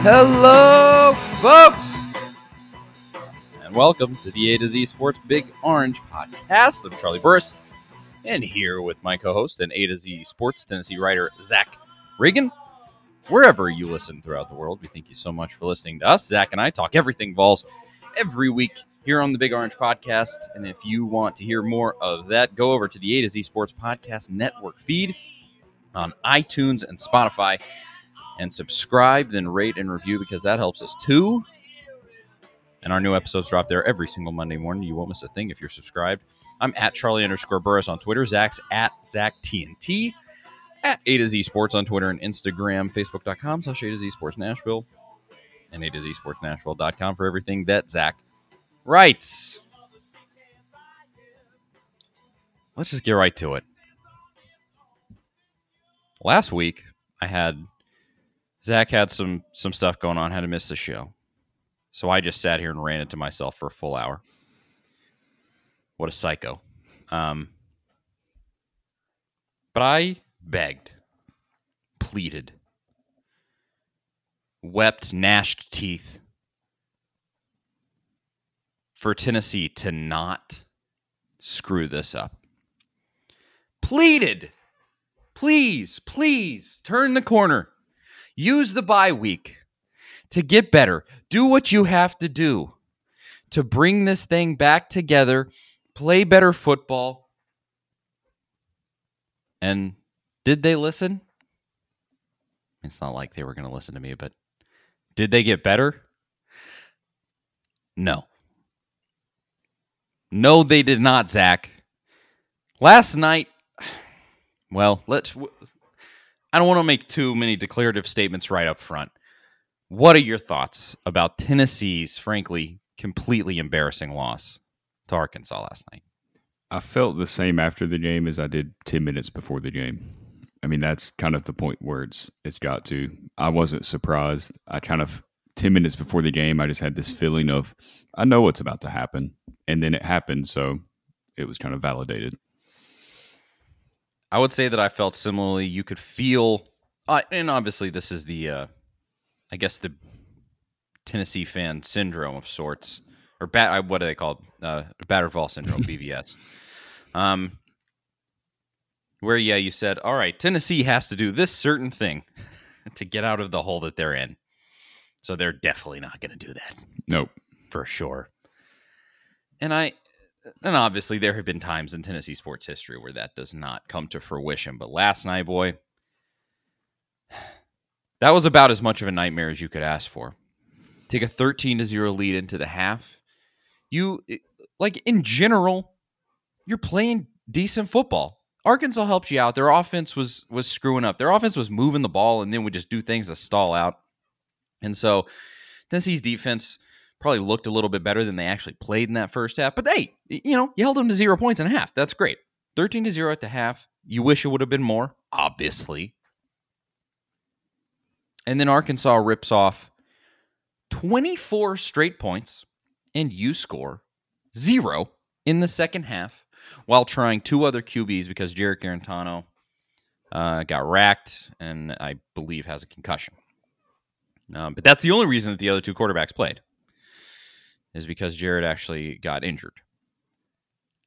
Hello, folks, and welcome to the A to Z Sports Big Orange podcast. I'm Charlie Burris, and here with my co-host and A to Z Sports Tennessee writer Zach Ragan. Wherever you listen throughout the world, we thank you so much for listening to us. Zach and I talk everything Vols every week here on the Big Orange Podcast. And if you want to hear more of that, go over to the A to Z Sports Podcast Network feed on iTunes and Spotify and subscribe, then rate and review because that helps us too. And our new episodes drop there every single Monday morning. You won't miss a thing if you're subscribed. I'm at Charlie underscore Burris on Twitter. Zach's at Zach TNT. At A to Z Sports on Twitter and Instagram, Facebook.com slash A to Z Sports Nashville, and A to Z Sports Nashville.com for everything that Zach writes. Let's just get right to it. Last week, I had Zach had some some stuff going on, had to miss the show. So I just sat here and ran it myself for a full hour. What a psycho. Um, but I begged, pleaded, wept, gnashed teeth for Tennessee to not screw this up. Pleaded, please, please turn the corner. Use the bye week to get better. Do what you have to do to bring this thing back together, play better football. And did they listen? It's not like they were going to listen to me, but did they get better? No. No, they did not, Zach. Last night, well, let's I don't want to make too many declarative statements right up front. What are your thoughts about Tennessee's, frankly, completely embarrassing loss to Arkansas last night? I felt the same after the game as I did 10 minutes before the game. I mean, that's kind of the point where it's, it's got to. I wasn't surprised. I kind of, 10 minutes before the game, I just had this feeling of, I know what's about to happen. And then it happened. So it was kind of validated. I would say that I felt similarly. You could feel, uh, and obviously this is the, uh, I guess the Tennessee fan syndrome of sorts, or bat. What do they call it? Uh, battered Vol syndrome, BVS. Um, where yeah, you said, all right, Tennessee has to do this certain thing to get out of the hole that they're in. So they're definitely not going to do that. Nope, for sure. And I, and obviously there have been times in Tennessee sports history where that does not come to fruition. But last night, boy, that was about as much of a nightmare as you could ask for. Take a 13 to 0 lead into the half. You like in general, you're playing decent football. Arkansas helped you out. Their offense was was screwing up. Their offense was moving the ball and then would just do things to stall out. And so Tennessee's defense probably looked a little bit better than they actually played in that first half. But hey, you know, you held them to zero points and a half. That's great. 13 to 0 at the half. You wish it would have been more, obviously. And then Arkansas rips off 24 straight points, and you score zero in the second half while trying two other QBs because Jarrett Guarantano uh, got racked and I believe has a concussion. Um, but that's the only reason that the other two quarterbacks played is because Jarrett actually got injured.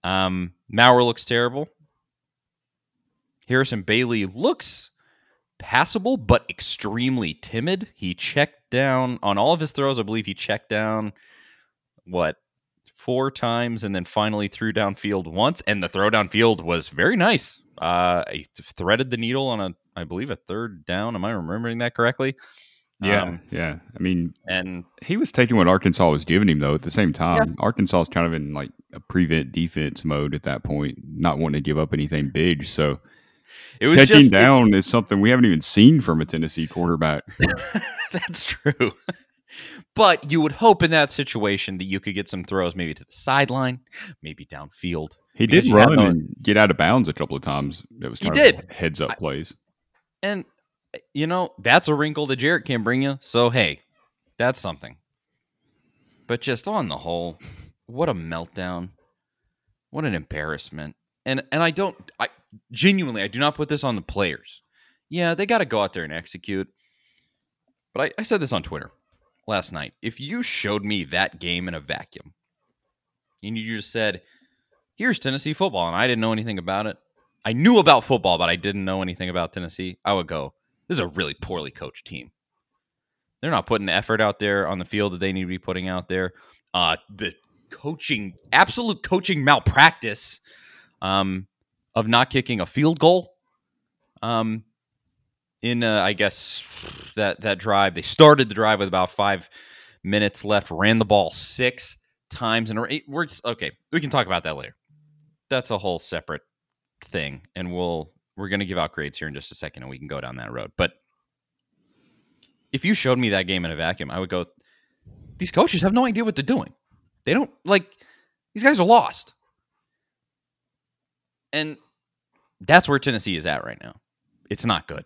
Um, Maurer looks terrible. Harrison Bailey looks passable, but extremely timid. He checked down on all of his throws. I believe he checked down what four times and then finally threw downfield once. And the throw downfield was very nice. Uh, he threaded the needle on a, I believe, a third down. Am I remembering that correctly? Yeah, Um, yeah. I mean, and he was taking what Arkansas was giving him, though. At the same time, Arkansas is kind of in like a prevent defense mode at that point, not wanting to give up anything big. So it was catching just down is something we haven't even seen from a Tennessee quarterback. That's true. But you would hope in that situation that you could get some throws maybe to the sideline, maybe downfield. He did run and get out of bounds a couple of times. It was He kind of did. heads up I- plays. And you know, that's a wrinkle that Jarrett can bring you. So hey, that's something. But just on the whole, what a meltdown. What an embarrassment. And and I don't I genuinely I do not put this on the players. Yeah, they gotta go out there and execute. But I, I said this on Twitter last night. If you showed me that game in a vacuum and you just said, here's Tennessee football, and I didn't know anything about it. I knew about football, but I didn't know anything about Tennessee. I would go, this is a really poorly coached team. They're not putting the effort out there on the field that they need to be putting out there. Uh, the coaching, absolute coaching malpractice um, of not kicking a field goal. Um, in uh, I guess that that drive, they started the drive with about five minutes left, ran the ball six times, and we're okay. We can talk about that later. That's a whole separate thing, and we'll we're gonna give out grades here in just a second, and we can go down that road. But if you showed me that game in a vacuum, I would go, these coaches have no idea what they're doing. They don't like these guys are lost. And that's where Tennessee is at right now. It's not good.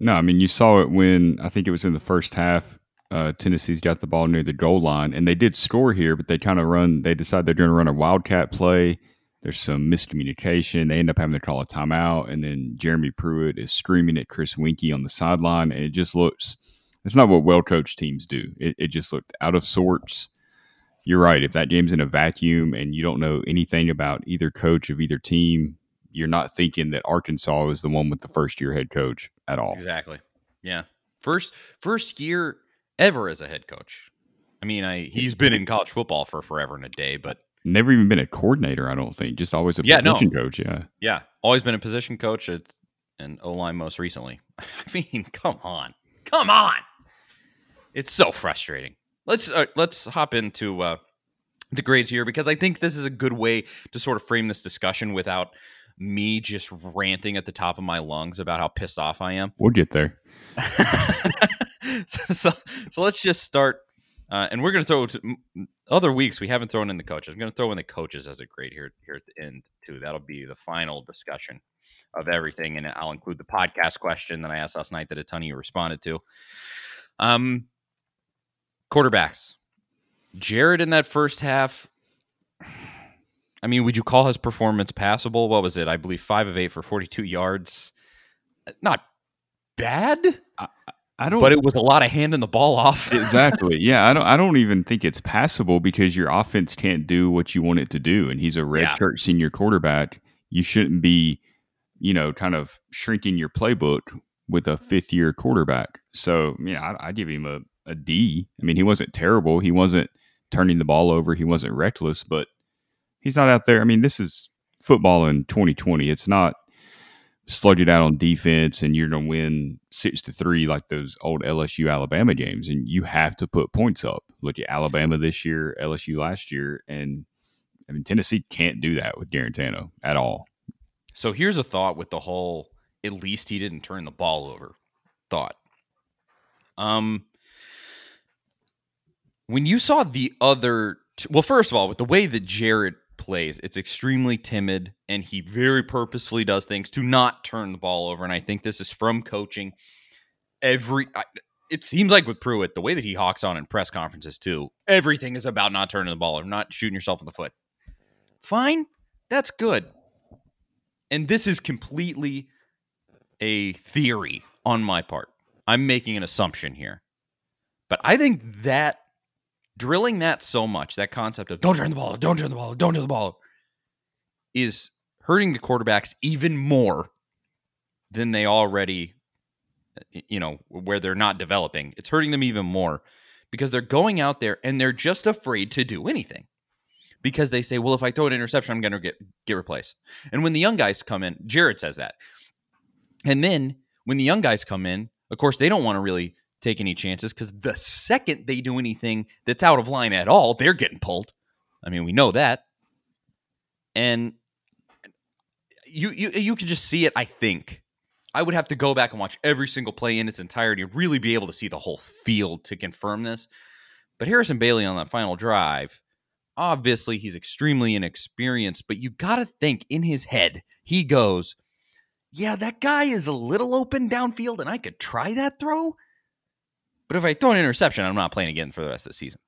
No, I mean you saw it when I think it was in the first half. Uh, Tennessee's got the ball near the goal line, and they did score here, but they kind of run. They decide they're going to run a wildcat play. There's some miscommunication. They end up having to call a timeout, and then Jeremy Pruitt is screaming at Chris Weinke on the sideline, and it just looks. It's not what well coached teams do. It, it just looked out of sorts. You're right. If that game's in a vacuum and you don't know anything about either coach of either team, you're not thinking that Arkansas is the one with the first year head coach at all. Exactly. Yeah. First first year ever as a head coach. I mean, I he's been in college football for forever and a day, but Never even been a coordinator, I don't think. Just always a Yeah, no. position coach. Yeah. yeah, always been a position coach at and O line most recently. I mean, come on, come on! It's so frustrating. Let's uh, let's hop into uh, the grades here because I think this is a good way to sort of frame this discussion without me just ranting at the top of my lungs about how pissed off I am. We'll get there. so, so, so let's just start, uh, and we're going to throw other weeks we haven't thrown in the coaches. I'm going to throw in the coaches as a grade here here at the end too. That'll be the final discussion of everything, and I'll include the podcast question that I asked last night that a ton of you responded to. Um, quarterbacks, Jarrett in that first half. I mean, would you call his performance passable? What was it? I believe five of eight for 42 yards. Not bad don't but it was a lot of handing the ball off. exactly. Yeah, I don't. I don't even think it's passable because your offense can't do what you want it to do, and he's a red Yeah. shirt senior quarterback. You shouldn't be, you know, kind of shrinking your playbook with a fifth year quarterback. So yeah, I, I give him a, a D. I mean, he wasn't terrible. He wasn't turning the ball over. He wasn't reckless, but he's not out there. I mean, this is football in 2020. It's not sludge it out on defense and you're going to win six to three like those old LSU Alabama games. And you have to put points up. Look at Alabama this year, LSU last year, and I mean Tennessee can't do that with Guarantano at all. so here's a thought with the whole at least he didn't turn the ball over thought. Um when you saw the other t- well first of all with the way that Jarrett plays it's extremely timid and he very purposefully does things to not turn the ball over and I think this is from coaching every it seems like with Pruitt the way that he hawks on in press conferences too everything is about not turning the ball or not shooting yourself in the foot fine that's good and this is completely a theory on my part. I'm making an assumption here. But I think that drilling that so much, that concept of don't turn the ball, don't turn the ball, don't turn the ball, is hurting the quarterbacks even more than they already, you know, where they're not developing. It's hurting them even more because they're going out there and they're just afraid to do anything because they say, well, if I throw an interception, I'm going to get get replaced. And when the young guys come in, Jarrett says that. And then when the young guys come in, Of course, they don't want to really take any chances because the second they do anything that's out of line at all, they're getting pulled. I mean, we know that. And you you you can just see it, I think. I would have to go back and watch every single play in its entirety, really be able to see the whole field to confirm this. But Harrison Bailey on that final drive, obviously he's extremely inexperienced, but you got to think in his head, he goes, Yeah, that guy is a little open downfield and I could try that throw. But if I throw an interception, I'm not playing again for the rest of the season.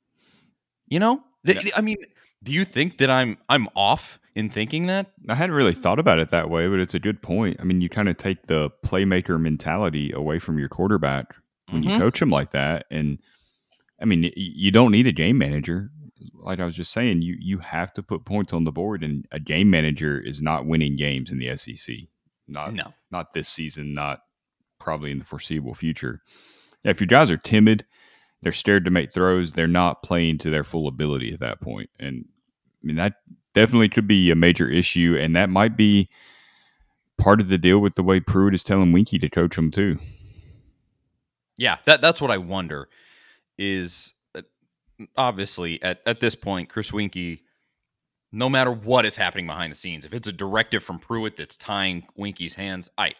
You know? Yeah. I mean, do you think that I'm I'm off in thinking that? I hadn't really thought about it that way, but it's a good point. I mean, you kind of take the playmaker mentality away from your quarterback when you Mhm. coach him like that, and I mean, you don't need a game manager. Like I was just saying, you you have to put points on the board, and a game manager is not winning games in the SEC. Not No. not this season, not probably in the foreseeable future. If your guys are timid, they're scared to make throws, they're not playing to their full ability at that point. And I mean that definitely could be a major issue, and that might be part of the deal with the way Pruitt is telling Weinke to coach him too. Yeah, that that's what I wonder is uh, obviously at, at this point, Chris Weinke, no matter what is happening behind the scenes, if it's a directive from Pruitt that's tying Weinke's hands, I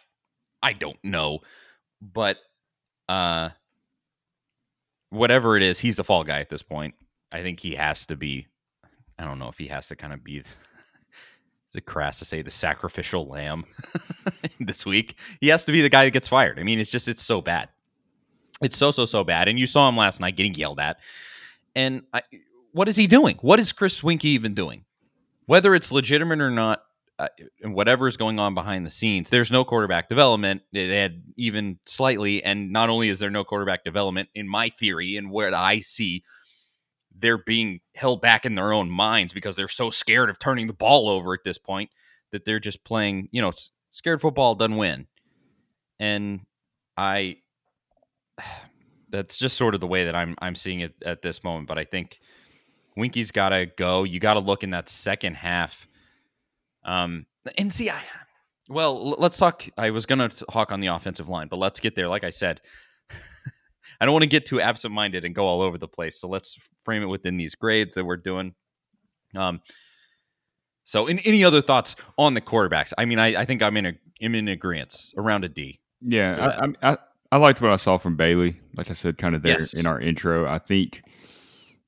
I don't know. But uh whatever it is, he's the fall guy at this point. I think he has to be I don't know if he has to kind of be is it crass to say the sacrificial lamb this week? He has to be the guy that gets fired. I mean, it's just it's so bad. It's so so so bad. And you saw him last night getting yelled at. And I, what is he doing? What is Chris Weinke even doing? Whether it's legitimate or not, uh, is going on behind the scenes, there's no quarterback development. It had even slightly, and not only is there no quarterback development in my theory and what I see they're being held back in their own minds because they're so scared of turning the ball over at this point that they're just playing, you know, scared football doesn't win. And I that's just sort of the way that I'm I'm seeing it at this moment, but I think Weinke's got to go. You got to look in that second half. Um and see I well, let's talk I was going to talk on the offensive line, but let's get there. Like I said, I don't want to get too absent-minded and go all over the place. So let's frame it within these grades that we're doing. Um, so, in, any other thoughts on the quarterbacks? I mean, I, I think I'm in a I'm in agreement around a D. Yeah. I, I, I I liked what I saw from Bailey. Like I said, kind of there Yes. in our intro. I think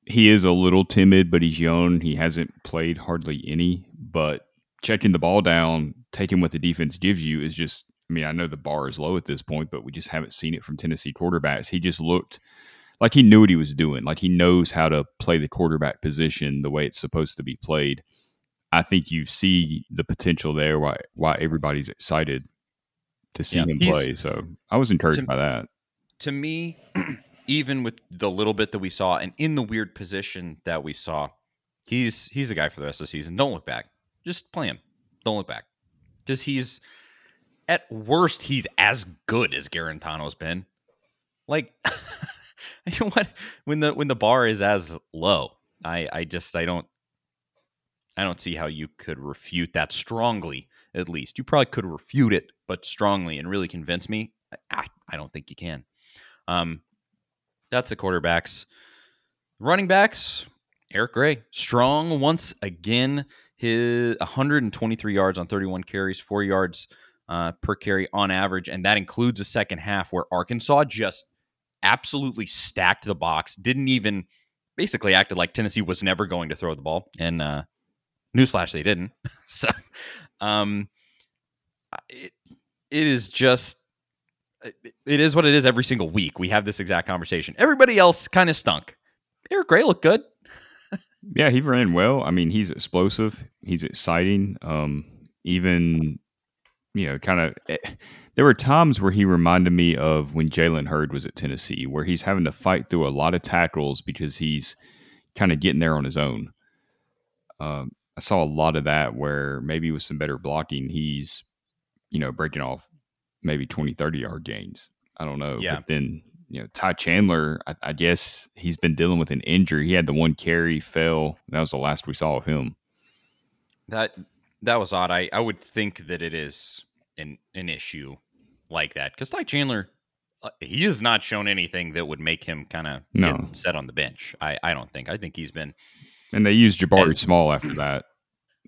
he is a little timid, but he's young. He hasn't played hardly any. But checking the ball down, taking what the defense gives you is just. I mean, I know the bar is low at this point, but we just haven't seen it from Tennessee quarterbacks. He just looked like he knew what he was doing. Like he knows how to play the quarterback position the way it's supposed to be played. I think you see the potential there. Why why everybody's excited to see Yeah, him play. So I was encouraged to- by that. To me, even with the little bit that we saw, and in the weird position that we saw, he's he's the guy for the rest of the season. Don't look back. Just play him. Don't look back. Because he's at worst, he's as good as Guarantano's been. Like you know what? When the when the bar is as low, I I just I don't I don't see how you could refute that strongly. At least you probably could refute it, but strongly and really convince me. I, I don't think you can. Um, that's the quarterbacks. Running backs, Eric Gray, strong once again. His 123 yards on 31 carries, four yards uh, per carry on average, and that includes a second half where Arkansas just absolutely stacked the box. Didn't even basically acted like Tennessee was never going to throw the ball, and uh, newsflash, they didn't. so, um, it, it is just it it is what it is every single week. We have this exact conversation. Everybody else kind of stunk. Eric Gray looked good. Yeah, he ran well. I mean, he's explosive. He's exciting. Um, even you know, kind of. eh, There were times where he reminded me of when Jalen Hurd was at Tennessee, where he's having to fight through a lot of tackles because he's kind of getting there on his own. Um, I saw a lot of that where maybe with some better blocking, he's, you know, breaking off maybe 20, 30 yard gains. I don't know. Yeah. But then, you know, Ty Chandler, I, I guess he's been dealing with an injury. He had the one carry, fell. That was the last we saw of him. That that was odd. I, I would think that it is an an issue like that because Ty Chandler, uh, he has not shown anything that would make him kind of No. set on the bench. I, I don't think. I think he's been And they used Jabari As- Small after that.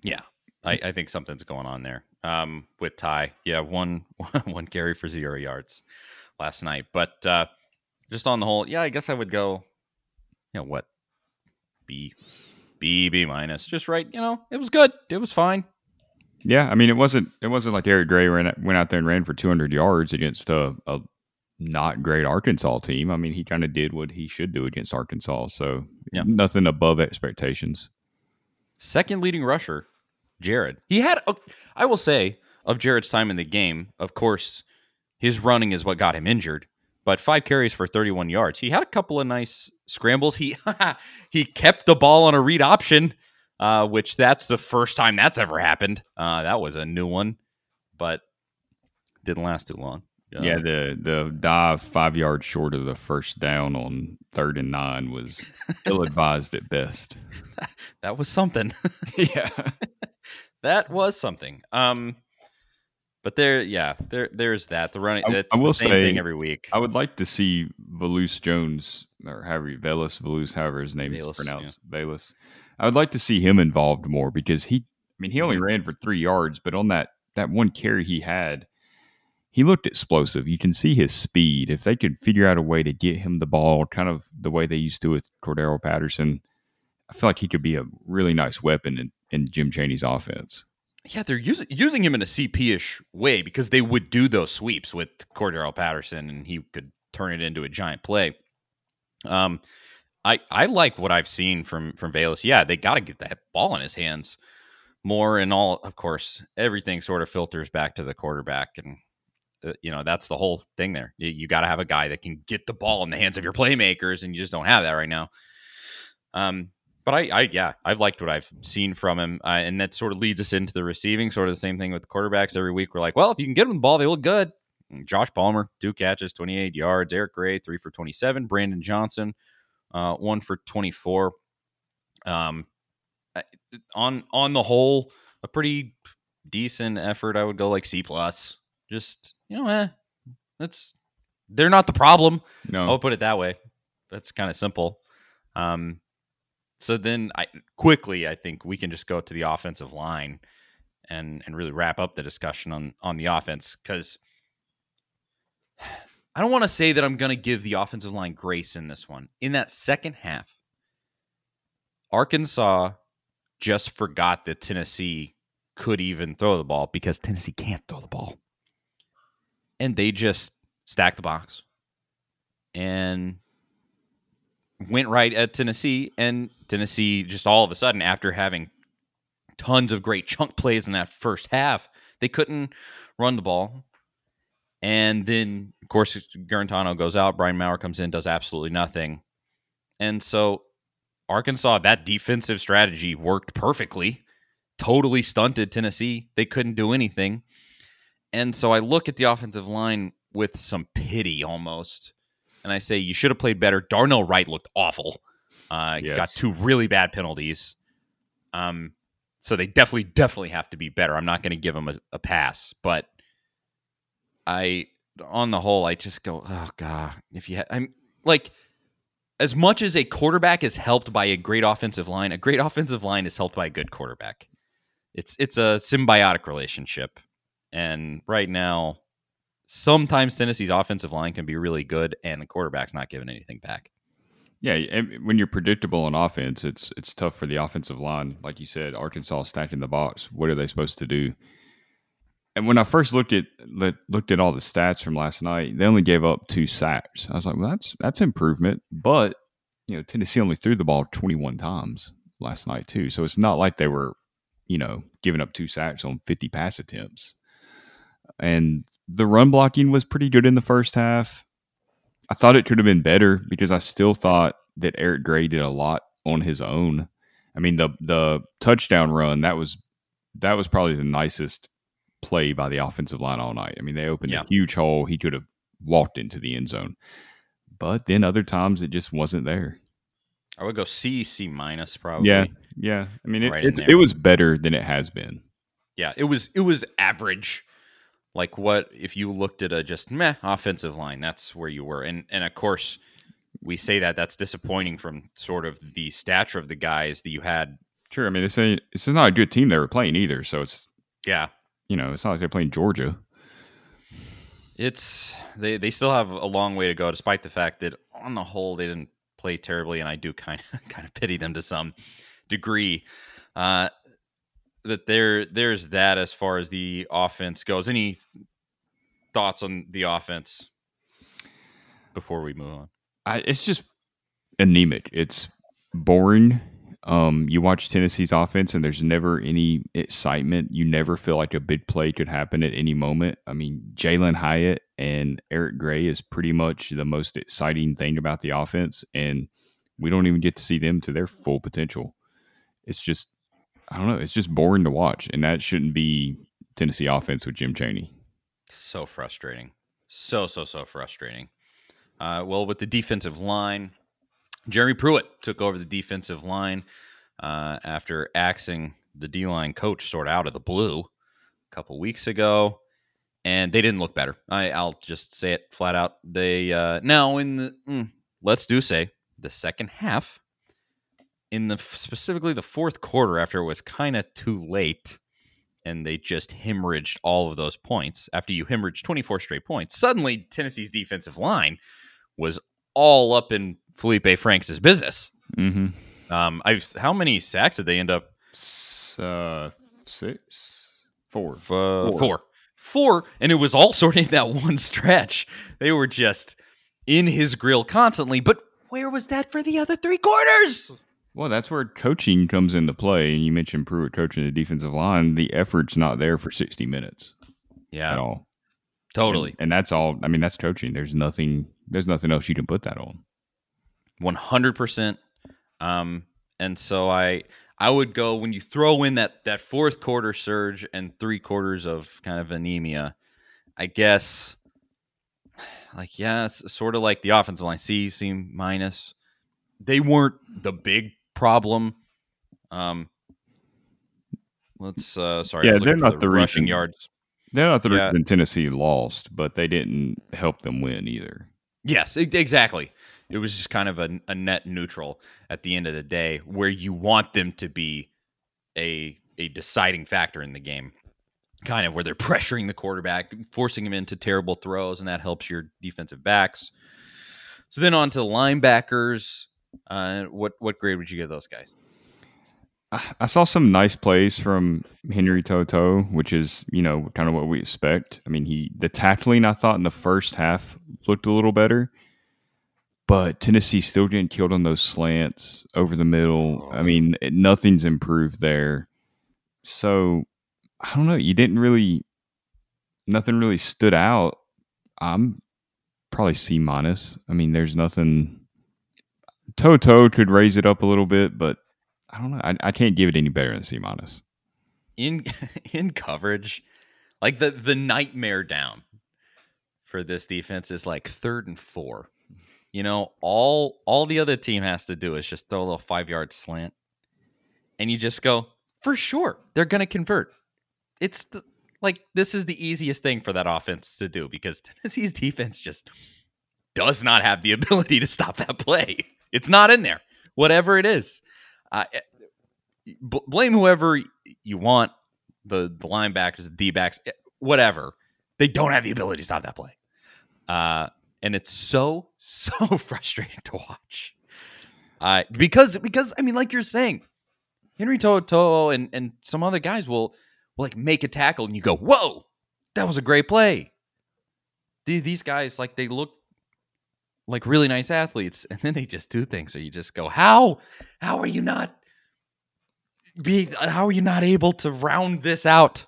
Yeah, I, I think something's going on there um, with Ty. Yeah, one one carry for zero yards last night, but uh, just on the whole, yeah, I guess I would go. You know what? B, B, B minus. Just right. You know, it was good. It was fine. Yeah, I mean it wasn't it wasn't like Eric Gray ran, went out there and ran for 200 yards against a, a not great Arkansas team. I mean he kind of did what he should do against Arkansas. So Yeah. nothing above expectations. Second leading rusher, Jarrett. He had, a, I will say, of Jarrett's time in the game, of course, his running is what got him injured. But five carries for 31 yards. He had a couple of nice scrambles. He he kept the ball on a read option, uh, which that's the first time that's ever happened. Uh, that was a new one, but didn't last too long. Uh, yeah, the the dive five yards short of the first down on third and nine was ill advised at best. that was something. yeah, that was something. Um, but there, yeah, there, there's that. The running, I- I will the same say, thing every week. I would like to see Valus Jones or however you- Velas Valus, however his name is pronounced, Valus. I would like to see him involved more because he, I mean, he only Mm-hmm. ran for three yards, but on that that one carry he had, he looked explosive. You can see his speed. If they could figure out a way to get him the ball, kind of the way they used to with Cordarrelle Patterson, I feel like he could be a really nice weapon in, in Jim Chaney's offense. Yeah, they're using using him in a CP-ish way because they would do those sweeps with Cordarrelle Patterson, and he could turn it into a giant play. Um, I I like what I've seen from from Valus. Yeah, they got to get that ball in his hands more, and all. Of course, everything sort of filters back to the quarterback, and uh, you know that's the whole thing. There, you, you got to have a guy that can get the ball in the hands of your playmakers, and you just don't have that right now. Um, but I, I, yeah, I've liked what I've seen from him, uh, and that sort of leads us into the receiving. Sort of the same thing with the quarterbacks. Every week, we're like, well, if you can get them the ball, they look good. And Josh Palmer, two catches, twenty-eight yards. Eric Gray, three for twenty-seven. Brandon Johnson, uh, one for twenty-four. Um, on on the whole, a pretty decent effort. I would go like C plus. Just you know, eh, that's they're not the problem. No, I'll put it that way. That's kind of simple. Um, so then I quickly I think we can just go to the offensive line and and really wrap up the discussion on on the offense because I don't want to say that I'm going to give the offensive line grace in this one. In that second half, Arkansas just forgot that Tennessee could even throw the ball because Tennessee can't throw the ball. And they just stacked the box and went right at Tennessee. And Tennessee, just all of a sudden, after having tons of great chunk plays in that first half, they couldn't run the ball. And then, of course, Guarantano goes out. Brian Maurer comes in, does absolutely nothing. And so, Arkansas, that defensive strategy worked perfectly, totally stunted Tennessee. They couldn't do anything. And so, I look at the offensive line with some pity almost. And I say, you should have played better. Darnell Wright looked awful. Uh, Yes. Got two really bad penalties. Um, so they definitely, definitely have to be better. I'm not going to give them a, a pass, but I, on the whole, I just go, oh god, if you, ha- I'm like, as much as a quarterback is helped by a great offensive line, a great offensive line is helped by a good quarterback. It's it's a symbiotic relationship, and right now, sometimes Tennessee's offensive line can be really good, and the quarterback's not giving anything back. Yeah, when you're predictable on offense, it's it's tough for the offensive line. Like you said, Arkansas stacking the box. What are they supposed to do? And when I first looked at looked at all the stats from last night, they only gave up two sacks. I was like, well, that's that's improvement. But you know, Tennessee only threw the ball 21 times last night too. So it's not like they were, you know, giving up two sacks on 50 pass attempts. And the run blocking was pretty good in the first half. I thought it could have been better because I still thought that Eric Gray did a lot on his own. I mean the the touchdown run that was that was probably the nicest play by the offensive line all night. I mean they opened Yeah. a huge hole. He could have walked into the end zone. But then other times it just wasn't there. I would go C, C minus probably. Yeah, yeah. I mean it Right it, it was better than it has been. yeah. It was it was average. Like what if you looked at a just meh offensive line? That's where you were, and and of course we say that that's disappointing from sort of the stature of the guys that you had. Sure, I mean this ain't this is not a good team they were playing either. So it's Yeah, you know it's not like they're playing Georgia. it's they they still have a long way to go, despite the fact that on the whole they didn't play terribly, and I do kind of kind of pity them to some degree. Uh, but there there's that as far as the offense goes. Any thoughts on the offense before we move on? I, it's just anemic. It's boring. Um, you watch Tennessee's offense, and there's never any excitement. You never feel like a big play could happen at any moment. I mean, Jalin Hyatt and Eric Gray is pretty much the most exciting thing about the offense, and we don't even get to see them to their full potential. It's just, I don't know, it's just boring to watch, and that shouldn't be Tennessee offense with Jim Chaney. So frustrating. So, so, so frustrating. Uh, well, with the defensive line, Jeremy Pruitt took over the defensive line uh, after axing the D line coach sort of out of the blue a couple weeks ago. And they didn't look better. I, I'll just say it flat out. They uh, now in the mm, let's do say the second half, in the specifically the fourth quarter, after it was kind of too late, and they just hemorrhaged all of those points after you hemorrhaged 24 straight points. Suddenly, Tennessee's defensive line was all up in Felipe Franks' business. Mm-hmm. Um, I how many sacks did they end up? Uh, six, four, Uh, four. four, and it was all sort of in that one stretch. They were just in his grill constantly. But where was that for the other three quarters? Well, that's where coaching comes into play. And you mentioned Pruitt coaching the defensive line. The effort's not there for 60 minutes Yeah. at all. totally, And, and that's all. I mean, that's coaching. There's nothing. There's nothing else you can put that on. one hundred percent. Um, and so I I would go when you throw in that that fourth quarter surge and three quarters of kind of anemia. I guess, like yeah, it's sort of like the offensive line. C, C minus. They weren't the big problem. Um, let's uh, sorry, Yeah, they're not the rushing reason- yards. They're not the Yeah. reason Tennessee lost, but they didn't help them win either. Yes, e- exactly. It was just kind of a, a net neutral at the end of the day, where you want them to be a a deciding factor in the game, kind of where they're pressuring the quarterback, forcing him into terrible throws, and that helps your defensive backs. So then on to the linebackers. Uh, what what grade would you give those guys? I saw some nice plays from Henry Toto, which is you know kind of what we expect. I mean, he the tackling I thought in the first half looked a little better, but Tennessee still getting killed on those slants over the middle. I mean, it, nothing's improved there. So I don't know. You didn't really, nothing really stood out. I'm probably C minus. I mean, there's nothing. Toto could raise it up a little bit, but I don't know. I, I can't give it any better than C minus. in in coverage, like the the nightmare down for this defense is like third and four. You know, all all the other team has to do is just throw a little five yard slant, and you just go for sure they're going to convert. It's the, like this is the easiest thing for that offense to do because Tennessee's defense just does not have the ability to stop that play. It's not in there, whatever it is. Uh, b- blame whoever you want the the linebackers, the D backs, whatever. They don't have the ability to stop that play, uh, and it's so so frustrating to watch. Uh, because because I mean, like you're saying, Henry Toto and and some other guys will will like make a tackle, and you go, "Whoa, that was a great play." The- These guys like they look like really nice athletes, and then they just do things, so you just go, "How? How are you not?" be how are you not able to round this out?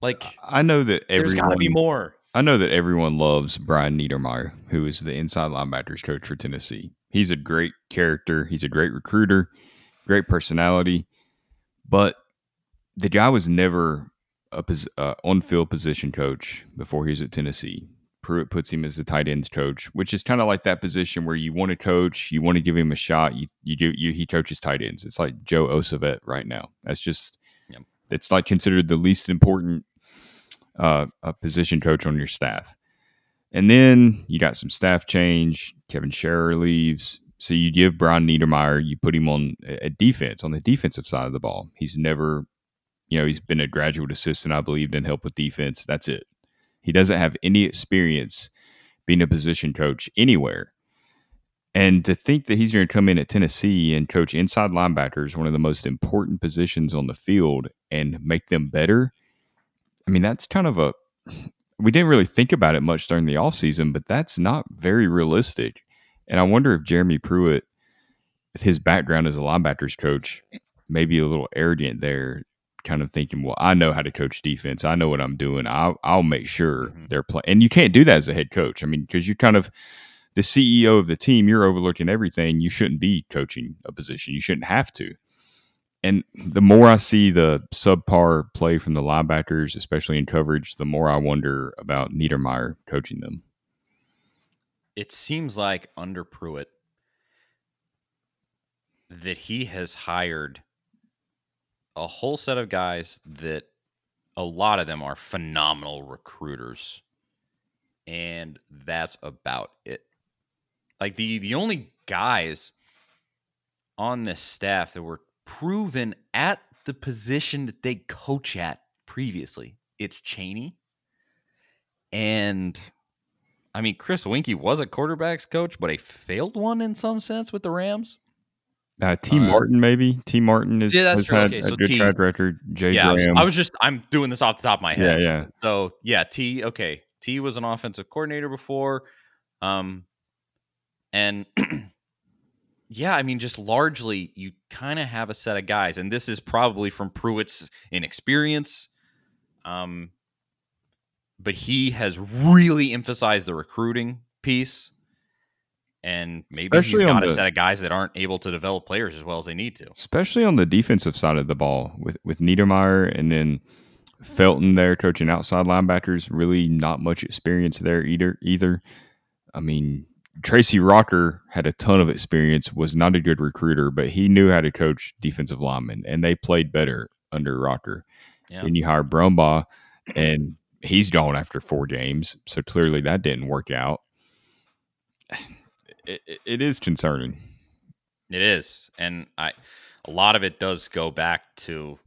Like I know that there's got to be more. I know that everyone loves Brian Niedermeyer, who is the inside linebackers coach for Tennessee. He's a great character. He's a great recruiter, great personality, but the guy was never a uh, on-field position coach before he was at Tennessee. Pruitt puts him as the tight ends coach, which is kind of like that position where you want to coach, you want to give him a shot. You you do you he coaches tight ends. It's like Joe Osovet right now. That's just Yep. it's like considered the least important uh, a position coach on your staff. And then you got some staff change. Kevin Sherrer leaves. So you give Brian Niedermeyer, you put him on a defense, on the defensive side of the ball. He's never, you know, he's been a graduate assistant, I believe, didn't help with defense. That's it. He doesn't have any experience being a position coach anywhere. And to think that he's going to come in at Tennessee and coach inside linebackers, one of the most important positions on the field, and make them better, I mean, that's kind of a. We didn't really think about it much during the offseason, but that's not very realistic. And I wonder if Jeremy Pruitt, his background as a linebackers coach, maybe a little arrogant there, kind of thinking, well, I know how to coach defense. I know what I'm doing. I'll, I'll make sure mm-hmm. they're playing. And you can't do that as a head coach. I mean, because you're kind of, the CEO of the team, you're overlooking everything. You shouldn't be coaching a position. You shouldn't have to. And the more I see the subpar play from the linebackers, especially in coverage, the more I wonder about Niedermeyer coaching them it seems like under Pruitt that he has hired a whole set of guys that a lot of them are phenomenal recruiters and that's about it like the the only guys on this staff that were proven at the position that they coach at previously it's Chaney. and I mean, Chris Weinke was a quarterbacks coach, but a failed one in some sense with the Rams. Uh, T. Uh, Martin, maybe T. Martin is yeah, that's true. okay, so a good T, track record. Jay yeah, Graham. I was, I was, just I'm doing this off the top of my head. Yeah, yeah. So yeah, T. Okay, T was an offensive coordinator before, um, and yeah, I mean, just largely you kind of have a set of guys, and this is probably from Pruitt's inexperience. Um, but he has really emphasized the recruiting piece. And maybe especially he's got a the, set of guys that aren't able to develop players as well as they need to. Especially on the defensive side of the ball with, with Niedermeyer and then Felton there coaching outside linebackers. Really not much experience there either. Either, I mean, Tracy Rocker had a ton of experience. Was not a good recruiter, but he knew how to coach defensive linemen, and they played better under Rocker. Yeah. Then you hire Brumbaugh, and he's gone after four games, so clearly that didn't work out. It, it, is concerning. It is, and I a lot of it does go back to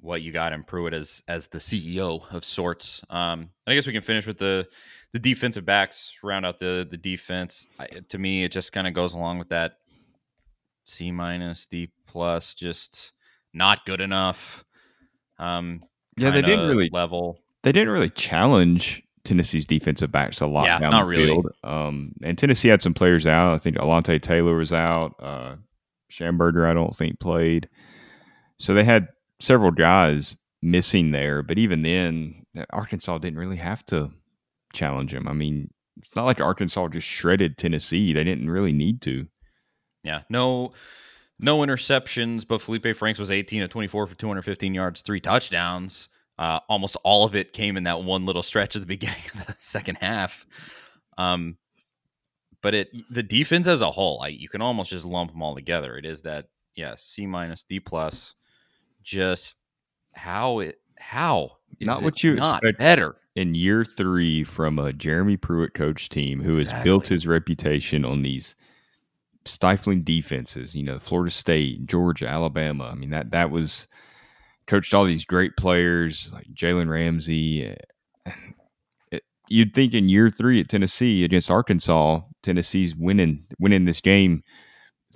what you got in Pruitt as as the CEO of sorts. Um, and I guess we can finish with the the defensive backs, round out the the defense. I, to me, it just kind of goes along with that C minus D plus, just not good enough. Um, yeah, they didn't really level they didn't really challenge Tennessee's defensive backs a lot yeah, down not the really. field. Um, and Tennessee had some players out. I think Alontae Taylor was out. Uh, Shamburger, I don't think played. So they had several guys missing there. But even then, Arkansas didn't really have to challenge him. I mean, it's not like Arkansas just shredded Tennessee. They didn't really need to. Yeah, no, no interceptions. But Felipe Franks was 18 to 24 for 215 yards, three touchdowns. Uh, almost all of it came in that one little stretch at the beginning of the second half. Um, but it the defense as a whole, I, you can almost just lump them all together. It is that yeah, C minus, D plus. Just how it how not what you not expect better in year three from a Jeremy Pruitt coach team who exactly. has built his reputation on these stifling defenses. You know, Florida State, Georgia, Alabama. I mean that that was coached all these great players like Jalen Ramsey. Eh, it, you'd think in year three at Tennessee against Arkansas, Tennessee's winning winning this game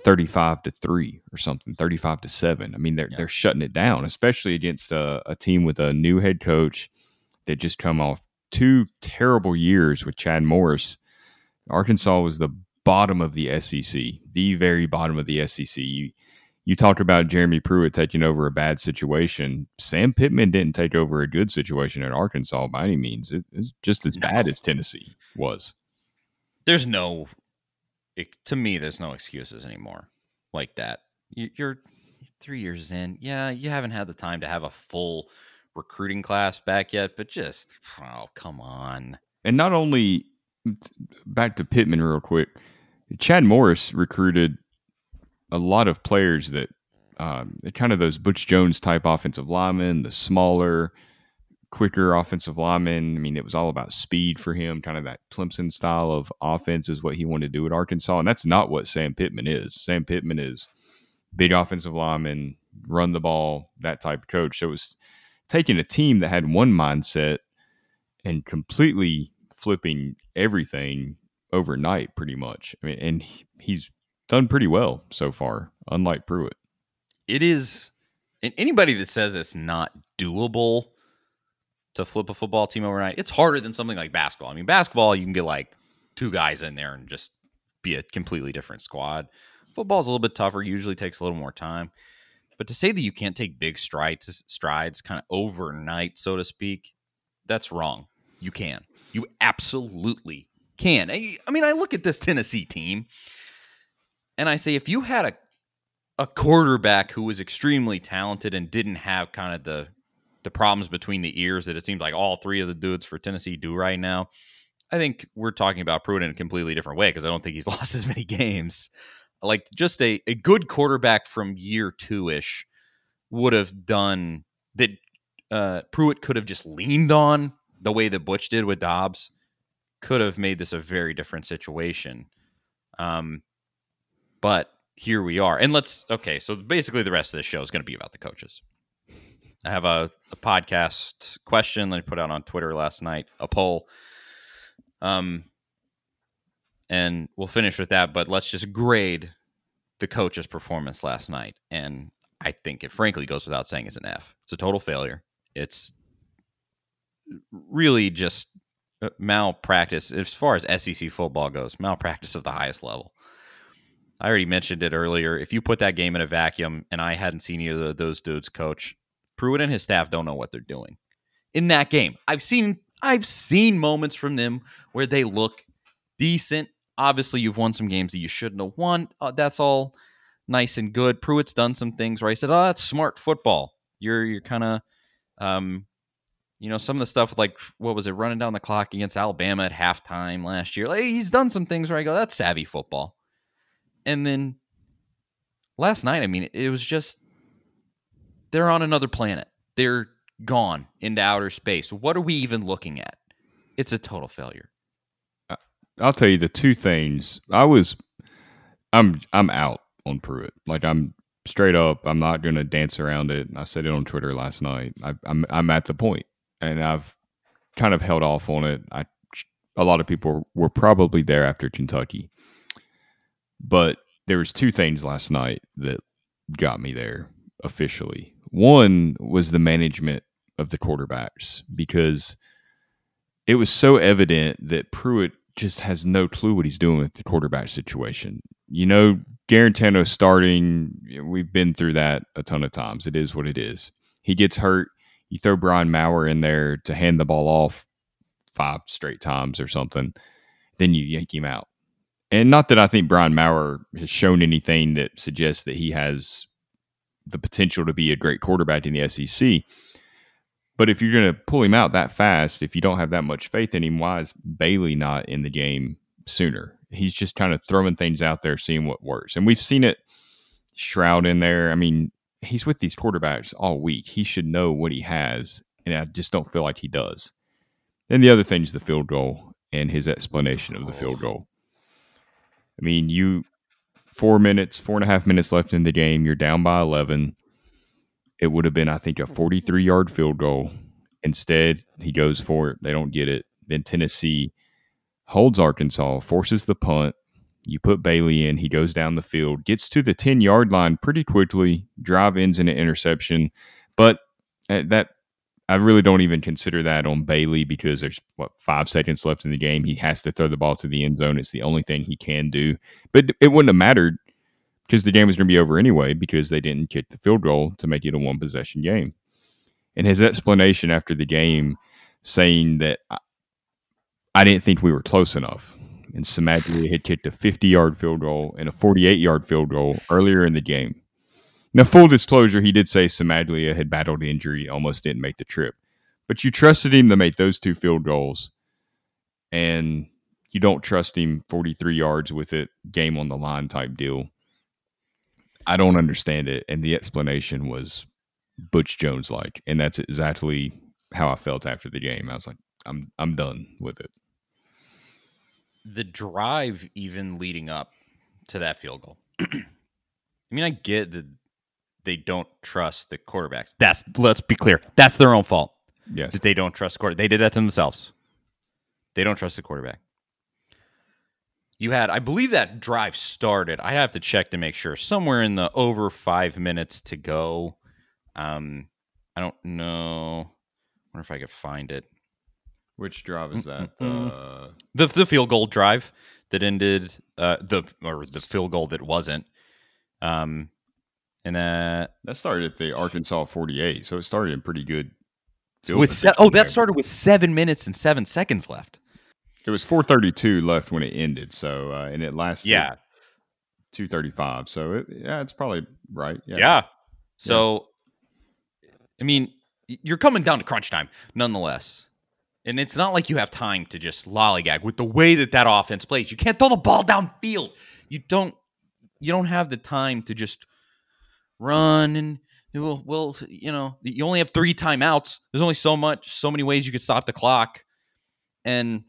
thirty five to three or something, thirty five to seven. I mean, they're yeah. they're shutting it down, especially against a, a team with a new head coach that just come off two terrible years with Chad Morris. Arkansas was the bottom of the SEC, the very bottom of the SEC. You you talked about Jeremy Pruitt taking over a bad situation. Sam Pittman didn't take over a good situation at Arkansas by any means. It, it's just as bad as Tennessee was. There's no, it, to me, there's no excuses anymore like that. You, you're three years in. Yeah, you haven't had the time to have a full recruiting class back yet, but just, oh, come on. And not only, back to Pittman real quick, Chad Morris recruited a lot of players that um, kind of those Butch Jones type offensive linemen, the smaller, quicker offensive lineman. I mean, it was all about speed for him, kind of that Clemson style of offense is what he wanted to do at Arkansas. And that's not what Sam Pittman is. Sam Pittman is big offensive lineman, run the ball, that type of coach. So it was taking a team that had one mindset and completely flipping everything overnight, pretty much. I mean, and he's done pretty well so far, unlike Pruitt. It is, and anybody that says it's not doable to flip a football team overnight, it's harder than something like basketball. I mean, basketball, you can get like two guys in there and just be a completely different squad. Football's a little bit tougher, usually takes a little more time. But to say that you can't take big strides, strides kind of overnight, so to speak, that's wrong. You can. You absolutely can. I, I mean, I look at this Tennessee team and I say, if you had a a quarterback who was extremely talented and didn't have kind of the the problems between the ears that it seems like all three of the dudes for Tennessee do right now, I think we're talking about Pruitt in a completely different way because I don't think he's lost as many games like just a, a good quarterback from year two ish would have done that. Uh, Pruitt could have just leaned on the way that Butch did with Dobbs, could have made this a very different situation. Um, but here we are. And let's, okay, so basically the rest of this show is going to be about the coaches. I have a, a podcast question that I put out on Twitter last night, a poll. Um, and we'll finish with that. But let's just grade the coach's performance last night, and I think it frankly goes without saying it's an F. It's a total failure. It's really just uh, malpractice as far as SEC football goes. Malpractice of the highest level. I already mentioned it earlier. If you put that game in a vacuum, and I hadn't seen either of those dudes coach, Pruitt and his staff don't know what they're doing in that game. I've seen I've seen moments from them where they look decent obviously you've won some games that you shouldn't have won. Uh, that's all nice and good. Pruitt's done some things where I said, "Oh, that's smart football." You're you're kind of, um, you know, some of the stuff like what was it, running down the clock against Alabama at halftime last year. Like he's done some things where I go, "That's savvy football." And then last night, I mean, it was just they're on another planet. They're gone into outer space. What are we even looking at? It's a total failure. I'll tell you the two things. I was, I'm, I'm out on Pruitt. Like I'm straight up. I'm not going to dance around it. I said it on Twitter last night. I, I'm, I'm at the point, and I've kind of held off on it. I, a lot of people were probably there after Kentucky, but there was two things last night that got me there officially. One was the management of the quarterbacks because it was so evident that Pruitt just has no clue what he's doing with the quarterback situation. You know, Guarantano starting, we've been through that a ton of times. It is what it is. He gets hurt. You throw Brian Maurer in there to hand the ball off five straight times or something, then you yank him out. And not that I think Brian Maurer has shown anything that suggests that he has the potential to be a great quarterback in the SEC. But if you're going to pull him out that fast, if you don't have that much faith in him, why is Bailey not in the game sooner? He's just kind of throwing things out there, seeing what works. And we've seen it Shroud in there. I mean, he's with these quarterbacks all week. He should know what he has, and I just don't feel like he does. And the other thing is the field goal and his explanation of the field goal. I mean, you four minutes, four and a half minutes left in the game. You're down by 11 it would have been, I think, a 43 yard field goal. Instead, he goes for it. They don't get it. Then Tennessee holds Arkansas, forces the punt. You put Bailey in. He goes down the field, gets to the 10 yard line pretty quickly, drive ends in an interception. But uh, that, I really don't even consider that on Bailey because there's, what, five seconds left in the game. He has to throw the ball to the end zone. It's the only thing he can do. But it wouldn't have mattered because the game was going to be over anyway because they didn't kick the field goal to make it a one possession game. And his explanation after the game saying that I, I didn't think we were close enough. And Cimaglia had kicked a 50 yard field goal and a 48 yard field goal earlier in the game. Now, full disclosure, he did say Cimaglia had battled injury, almost didn't make the trip. But you trusted him to make those two field goals, and you don't trust him 43 yards with it, game on the line type deal. I don't understand it. And the explanation was Butch Jones like. And that's exactly how I felt after the game. I was like, I'm I'm done with it. The drive, even leading up to that field goal. I mean, I get that they don't trust the quarterbacks. That's let's be clear. That's their own fault. Yes. That they don't trust the quarterback. They did that to themselves. They don't trust the quarterback. You had, I believe that drive started. I'd have to check to make sure. Somewhere in the over five minutes to go. Um, I don't know. I wonder if I could find it. Which drive is that? Uh, The the field goal drive that ended uh the or the field goal that wasn't. Um and that that started at the Arkansas 48, so it started in pretty good. with se- oh that started with seven minutes and seven seconds left. It was 432 left when it ended, so uh, and it lasted Yeah, 235. So it, yeah, it's probably right. Yeah. yeah. So, I mean, you're coming down to crunch time, nonetheless. And it's not like you have time to just lollygag with the way that that offense plays. You can't throw the ball downfield. You don't. You don't have the time to just run and well, well, you know, you only have three timeouts. There's only so much, so many ways you could stop the clock, and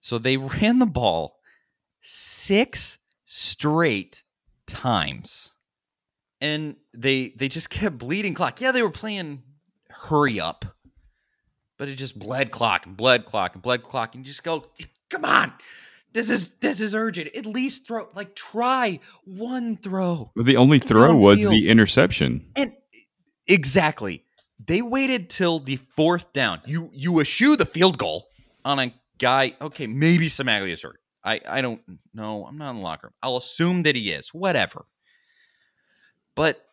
so they ran the ball six straight times and they they just kept bleeding clock. Yeah, they were playing hurry up, but it just bled clock and bled clock and bled clock, and you just go, come on, this is this is urgent. At least throw like try one throw. The only throw was Downfield. the interception. And exactly, they waited till the fourth down. You you eschew the field goal on a guy. Okay, maybe Cimaglia is hurt. I I don't know. I'm not in the locker room. I'll assume that he is. Whatever. But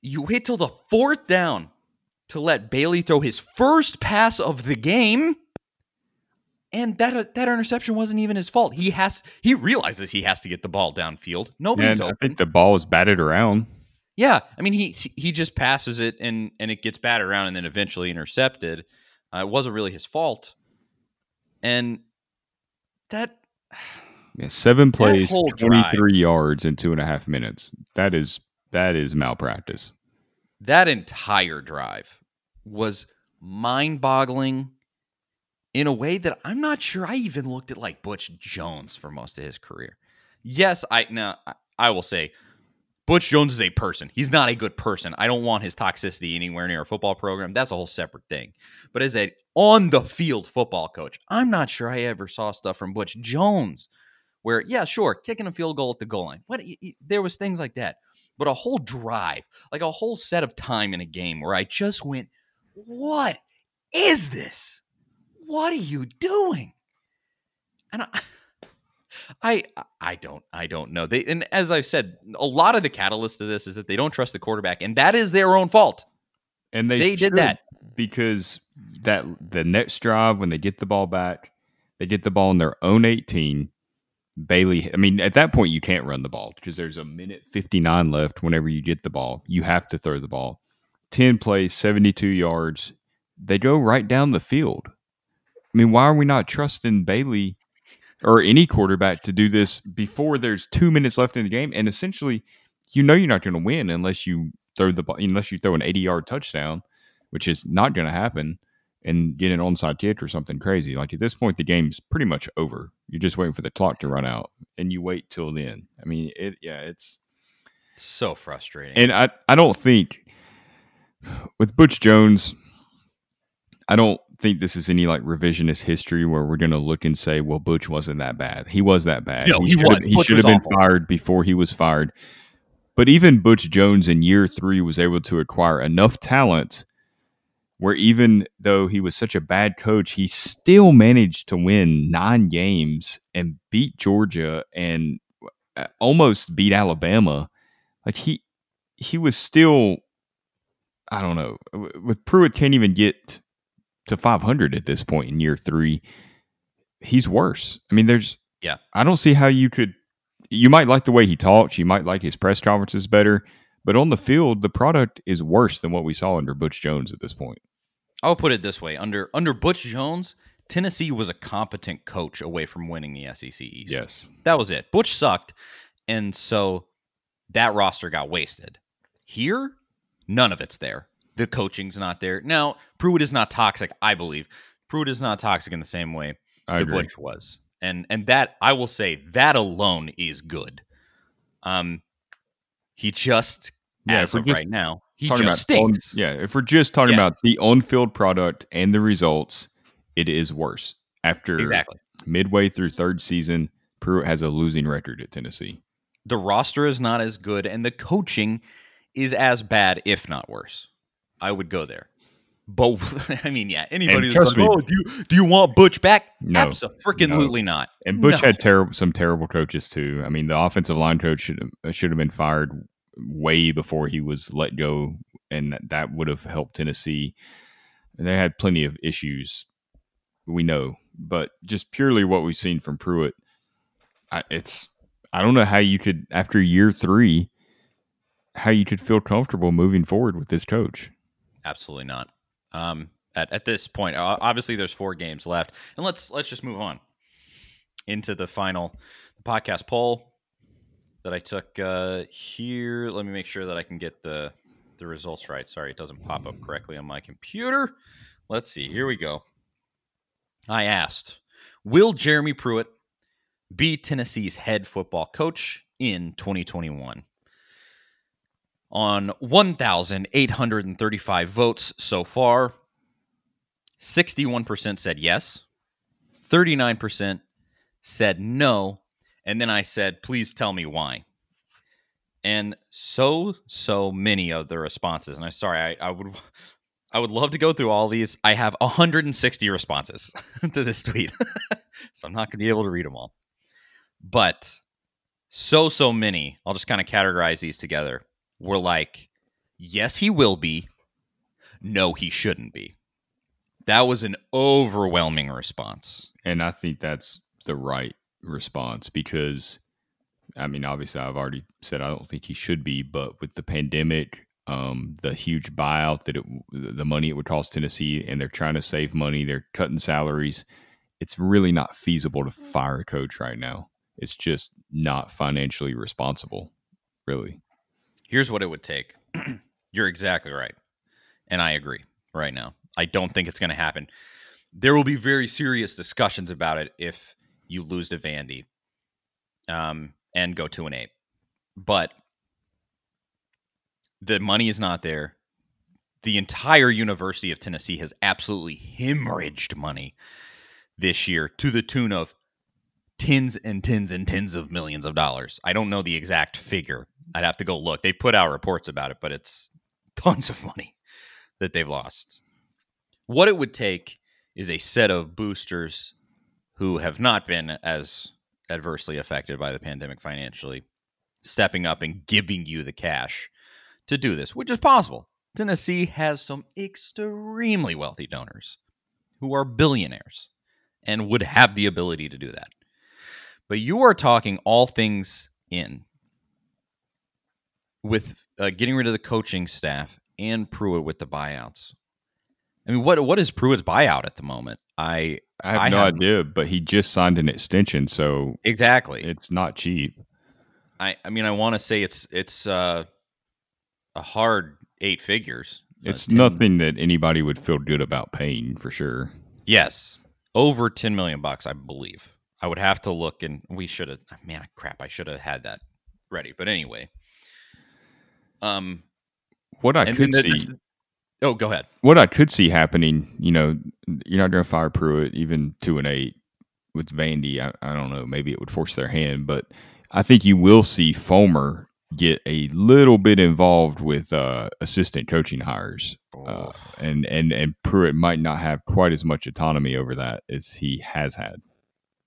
you wait till the fourth down to let Bailey throw his first pass of the game. And that that interception wasn't even his fault. He has he realizes he has to get the ball downfield. Nobody's And I think the ball was batted around. Yeah, I mean he he just passes it and and it gets batted around and then eventually intercepted. Uh, it wasn't really his fault, and that Yeah, seven plays, 23 yards in two and a half minutes. That is that is malpractice. that entire drive was mind-boggling in a way that I'm not sure I even looked at like Butch Jones for most of his career. Yes, I now I- will say Butch Jones is a person. He's not a good person. I don't want his toxicity anywhere near a football program. That's a whole separate thing. But as a on the field football coach, I'm not sure I ever saw stuff from Butch Jones where yeah, sure, kicking a field goal at the goal line. What there was things like that. But a whole drive, like a whole set of time in a game where I just went, "What is this? What are you doing?" And I I I don't I don't know. They and as I've said, a lot of the catalyst to this is that they don't trust the quarterback, and that is their own fault. And they, They did that. because that the next drive when they get the ball back, they get the ball in their own 18. Bailey, I mean, at that point you can't run the ball because there's a minute 59 left whenever you get the ball. You have to throw the ball. 10 plays, 72 yards. They go right down the field. I mean, why are we not trusting Bailey or any quarterback to do this before there's two minutes left in the game? And essentially, you know you're not going to win unless you throw the ball, unless you throw an 80 yard touchdown, which is not going to happen, and get an onside kick or something crazy. Like at this point, the game's pretty much over. You're just waiting for the clock to run out, and you wait till then. I mean, it yeah, it's So frustrating. and I I don't think with Butch Jones, I don't think this is any like revisionist history where we're going to look and say, well, Butch wasn't that bad. He was that bad. No, he should was. have, he should have been awful. fired before he was fired. But even Butch Jones in year three was able to acquire enough talent where even though he was such a bad coach, he still managed to win nine games and beat Georgia and uh, almost beat Alabama. Like he he was still I don't know. With Pruitt can't even get to 500 at this point in year 3. He's worse. I mean there's Yeah. I don't see how you could you might like the way he talks, you might like his press conferences better, but on the field the product is worse than what we saw under Butch Jones at this point. I'll put it this way: under under Butch Jones, Tennessee was a competent coach away from winning the SEC East. Yes. that was it. Butch sucked, and so that roster got wasted. Here, none of it's there. The coaching's not there. Now, Pruitt is not toxic, I believe. Pruitt is not toxic in the same way I the. Butch was. And and that I will say that alone is good. Um he just Yeah, as of just right now, he talking just about on- stinks. yeah, if we're just talking Yes. about the on-field product and the results, it is worse. After Exactly. midway through third season, Pruitt has a losing record at Tennessee. The roster is not as good and the coaching is as bad, if not worse. I would go there. But I mean, yeah, anybody that's trust like, me- oh, do you do you want Butch back? No. Absolutely not. And Butch No. had terrible some terrible coaches too. I mean, the offensive line coach should have, should have been fired way before he was let go, and that would have helped Tennessee. And they had plenty of issues, we know, but just purely what we've seen from Pruitt, I, it's I don't know how you could after year three, how you could feel comfortable moving forward with this coach. Absolutely not. Um, at, at this point, obviously, there's four games left, and let's let's just move on into the final podcast poll that I took uh, here. Let me make sure that I can get the the results right. Sorry, it doesn't pop up correctly on my computer. Let's see. Here we go. I asked, "Will Jeremy Pruitt be Tennessee's head football coach in 2021?" On 1,835 votes so far, 61% said yes, 39% said no, and then I said, please tell me why. And so, so many of the responses, and I'm sorry, I, I would. I would love to go through all these. I have 160 responses to this tweet, so I'm not going to be able to read them all. But so, so many, I'll just kind of categorize these together were like, yes, he will be. No, he shouldn't be. That was an overwhelming response. And I think that's the right response because, I mean, obviously, I've already said I don't think he should be, but with the pandemic, um, the huge buyout that it, the money it would cost Tennessee, and they're trying to save money, they're cutting salaries. It's really not feasible to fire a coach right now. It's just not financially responsible, really. Here's what it would take. You're exactly right. And I agree right now. I don't think it's going to happen. There will be very serious discussions about it if you lose to Vandy um, and go to an eight. But the money is not there. The entire University of Tennessee has absolutely hemorrhaged money this year to the tune of tens and tens and tens of millions of dollars. I don't know the exact figure. I'd have to go look. They've put out reports about it, but it's tons of money that they've lost. What it would take is a set of boosters who have not been as adversely affected by the pandemic financially stepping up and giving you the cash to do this, which is possible. Tennessee has some extremely wealthy donors who are billionaires and would have the ability to do that. But you are talking all things in with uh, getting rid of the coaching staff and Pruitt with the buyouts. I mean, what what is Pruitt's buyout at the moment? I I have I no have- idea, but he just signed an extension, so exactly. it's not cheap. I I mean, I want to say it's it's uh, a hard eight figures. Uh, It's 10 nothing that anybody would feel good about paying for sure. Yes, over ten million bucks, I believe. I would have to look, and we should have. Man, crap! I should have had that ready. But anyway, um, What I could then see, this- oh, go ahead. what I could see happening, you know, you're not going to fire Pruitt even two and eight with Vandy. I, I don't know. Maybe it would force their hand, but I think you will see Fulmer get a little bit involved with uh, assistant coaching hires, uh, and and and Pruitt might not have quite as much autonomy over that as he has had,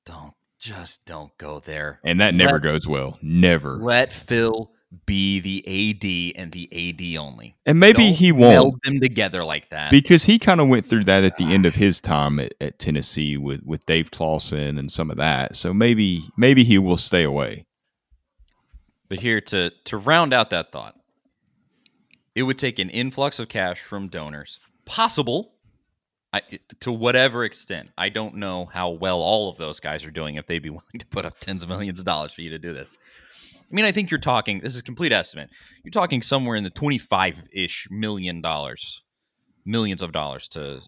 Don't just don't go there. and that never Let- goes well. Never. Let Phil be the AD and the AD only. and maybe Don't he won't. meld them together like that. because he kind of went through that at the end of his time at, at Tennessee with, with Dave Clawson and some of that. So maybe maybe he will stay away. But here to to round out that thought, it would take an influx of cash from donors, possible, I, to whatever extent. I don't know how well all of those guys are doing if they'd be willing to put up tens of millions of dollars for you to do this. I mean, I think you're talking. This is complete estimate. You're talking somewhere in the twenty-five ish million dollars, millions of dollars to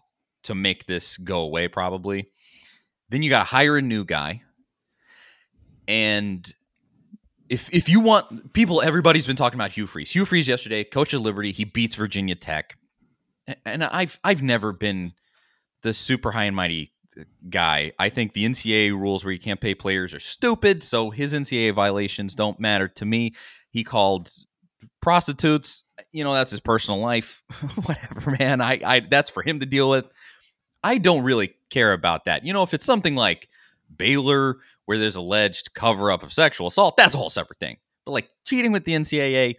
to make this go away. Probably. Then you got to hire a new guy, and if if you want people, everybody's been talking about Hugh Freeze. Hugh Freeze yesterday, coach of Liberty, he beats Virginia Tech, and I've I've never been the super high and mighty guy. I think the NCAA rules where you can't pay players are stupid, so his NCAA violations don't matter to me. He called prostitutes, you know, that's his personal life. Whatever, man. I, I that's for him to deal with. I don't really care about that. You know, if it's something like Baylor where there's alleged cover up of sexual assault, that's a whole separate thing. But like cheating with the NCAA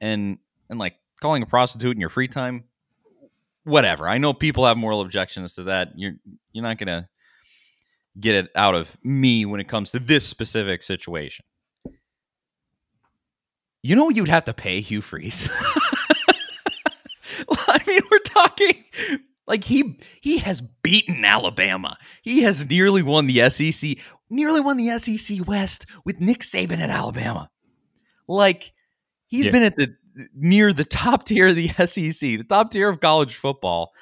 and and like calling a prostitute in your free time, whatever. I know people have moral objections to that. You're you're not gonna get it out of me when it comes to this specific situation. You know you'd have to pay Hugh Freeze. I mean, we're talking like he he has beaten Alabama. He has nearly won the SEC, nearly won the SEC West with Nick Saban at Alabama. Like he's yeah. been at the near the top tier of the SEC, the top tier of college football,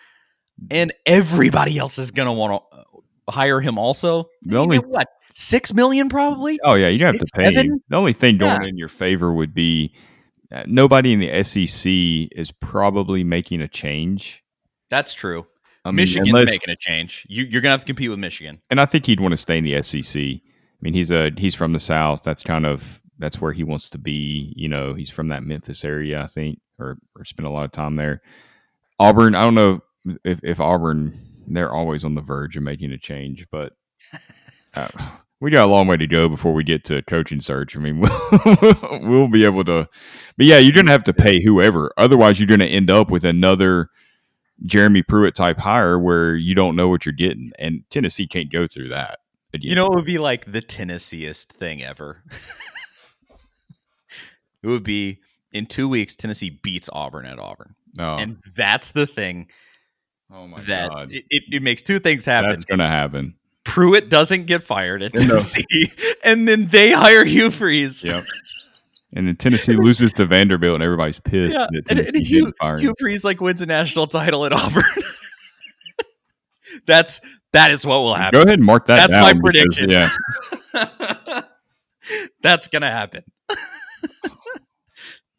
and everybody else is going to want to uh, hire him. Also, the only what six million probably. Oh yeah, you have to pay. The only thing going yeah. in your favor would be uh, nobody in the SEC is probably making a change. That's true. I mean, Michigan's unless, making a change. You, are gonna have to compete with Michigan, and I think he'd want to stay in the SEC. I mean, he's a he's from the South. That's kind of that's where he wants to be. You know, he's from that Memphis area, I think, or, or spent a lot of time there. Auburn, I don't know if, if Auburn, they're always on the verge of making a change, but uh, we got a long way to go before we get to coaching search. I mean, we'll, we'll be able to, but yeah, you're going to have to pay whoever. Otherwise, you're going to end up with another Jeremy Pruitt type hire where you don't know what you're getting. And Tennessee can't go through that. Again. You know, it would be like the Tennesseeest thing ever. It would be in two weeks, Tennessee beats Auburn at Auburn. Oh. And that's the thing. Oh my that god! It, it, it, makes two things happen. That's going to happen. Pruitt doesn't get fired at Tennessee, no. and then they hire Hugh Freeze. Yep. And then Tennessee loses to Vanderbilt, and everybody's pissed. Yeah. and, and Hugh, Hugh Freeze like wins a national title at Auburn. that's that is what will happen. Go ahead and mark that. That's my prediction. Because, yeah, that's gonna happen.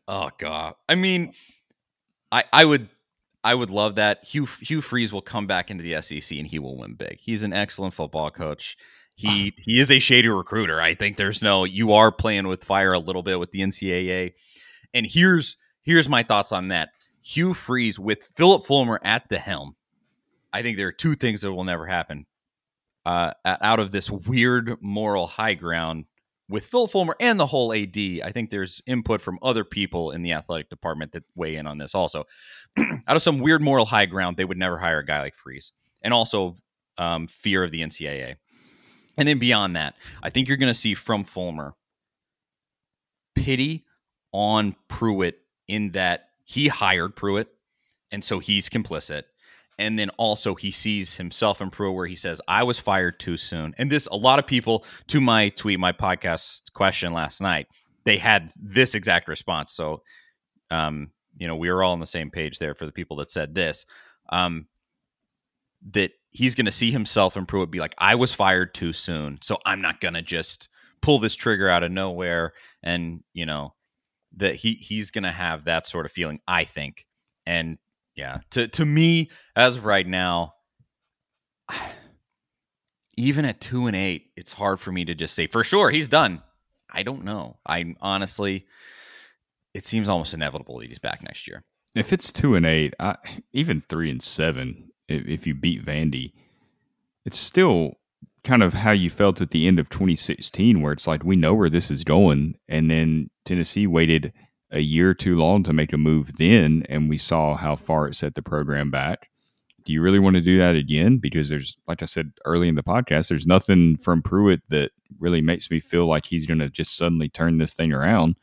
Oh god. I mean, I I would I would love that. Hugh Hugh Freeze will come back into the SEC and he will win big. He's an excellent football coach. He he is a shady recruiter. I think there's no you are playing with fire a little bit with the NCAA. And here's here's my thoughts on that. Hugh Freeze with Philip Fulmer at the helm. I think there are two things that will never happen. Uh, out of this weird moral high ground with Phil Fulmer and the whole AD, I think there's input from other people in the athletic department that weigh in on this also. Out of some weird moral high ground, they would never hire a guy like Freeze. And also um, fear of the NCAA. And then beyond that, I think you're going to see from Fulmer pity on Pruitt in that he hired Pruitt, and so he's complicit and then also he sees himself in pro where he says i was fired too soon. And this a lot of people to my tweet my podcast question last night they had this exact response. So um you know we were all on the same page there for the people that said this um that he's going to see himself Pruitt be like i was fired too soon so i'm not going to just pull this trigger out of nowhere. And you know that he he's going to have that sort of feeling i think. And yeah. To to me, as of right now, even at two and eight, it's hard for me to just say for sure he's done. I don't know. I honestly, it seems almost inevitable that he's back next year. If it's two and eight, I, even three and seven, if, if you beat Vandy, it's still kind of how you felt at the end of 2016, where it's like we know where this is going, and then Tennessee waited a year too long to make a move then, and we saw how far it set the program back. Do you really want to do that again? Because there's, like I said early in the podcast, there's nothing from Pruitt that really makes me feel like he's going to just suddenly turn this thing around.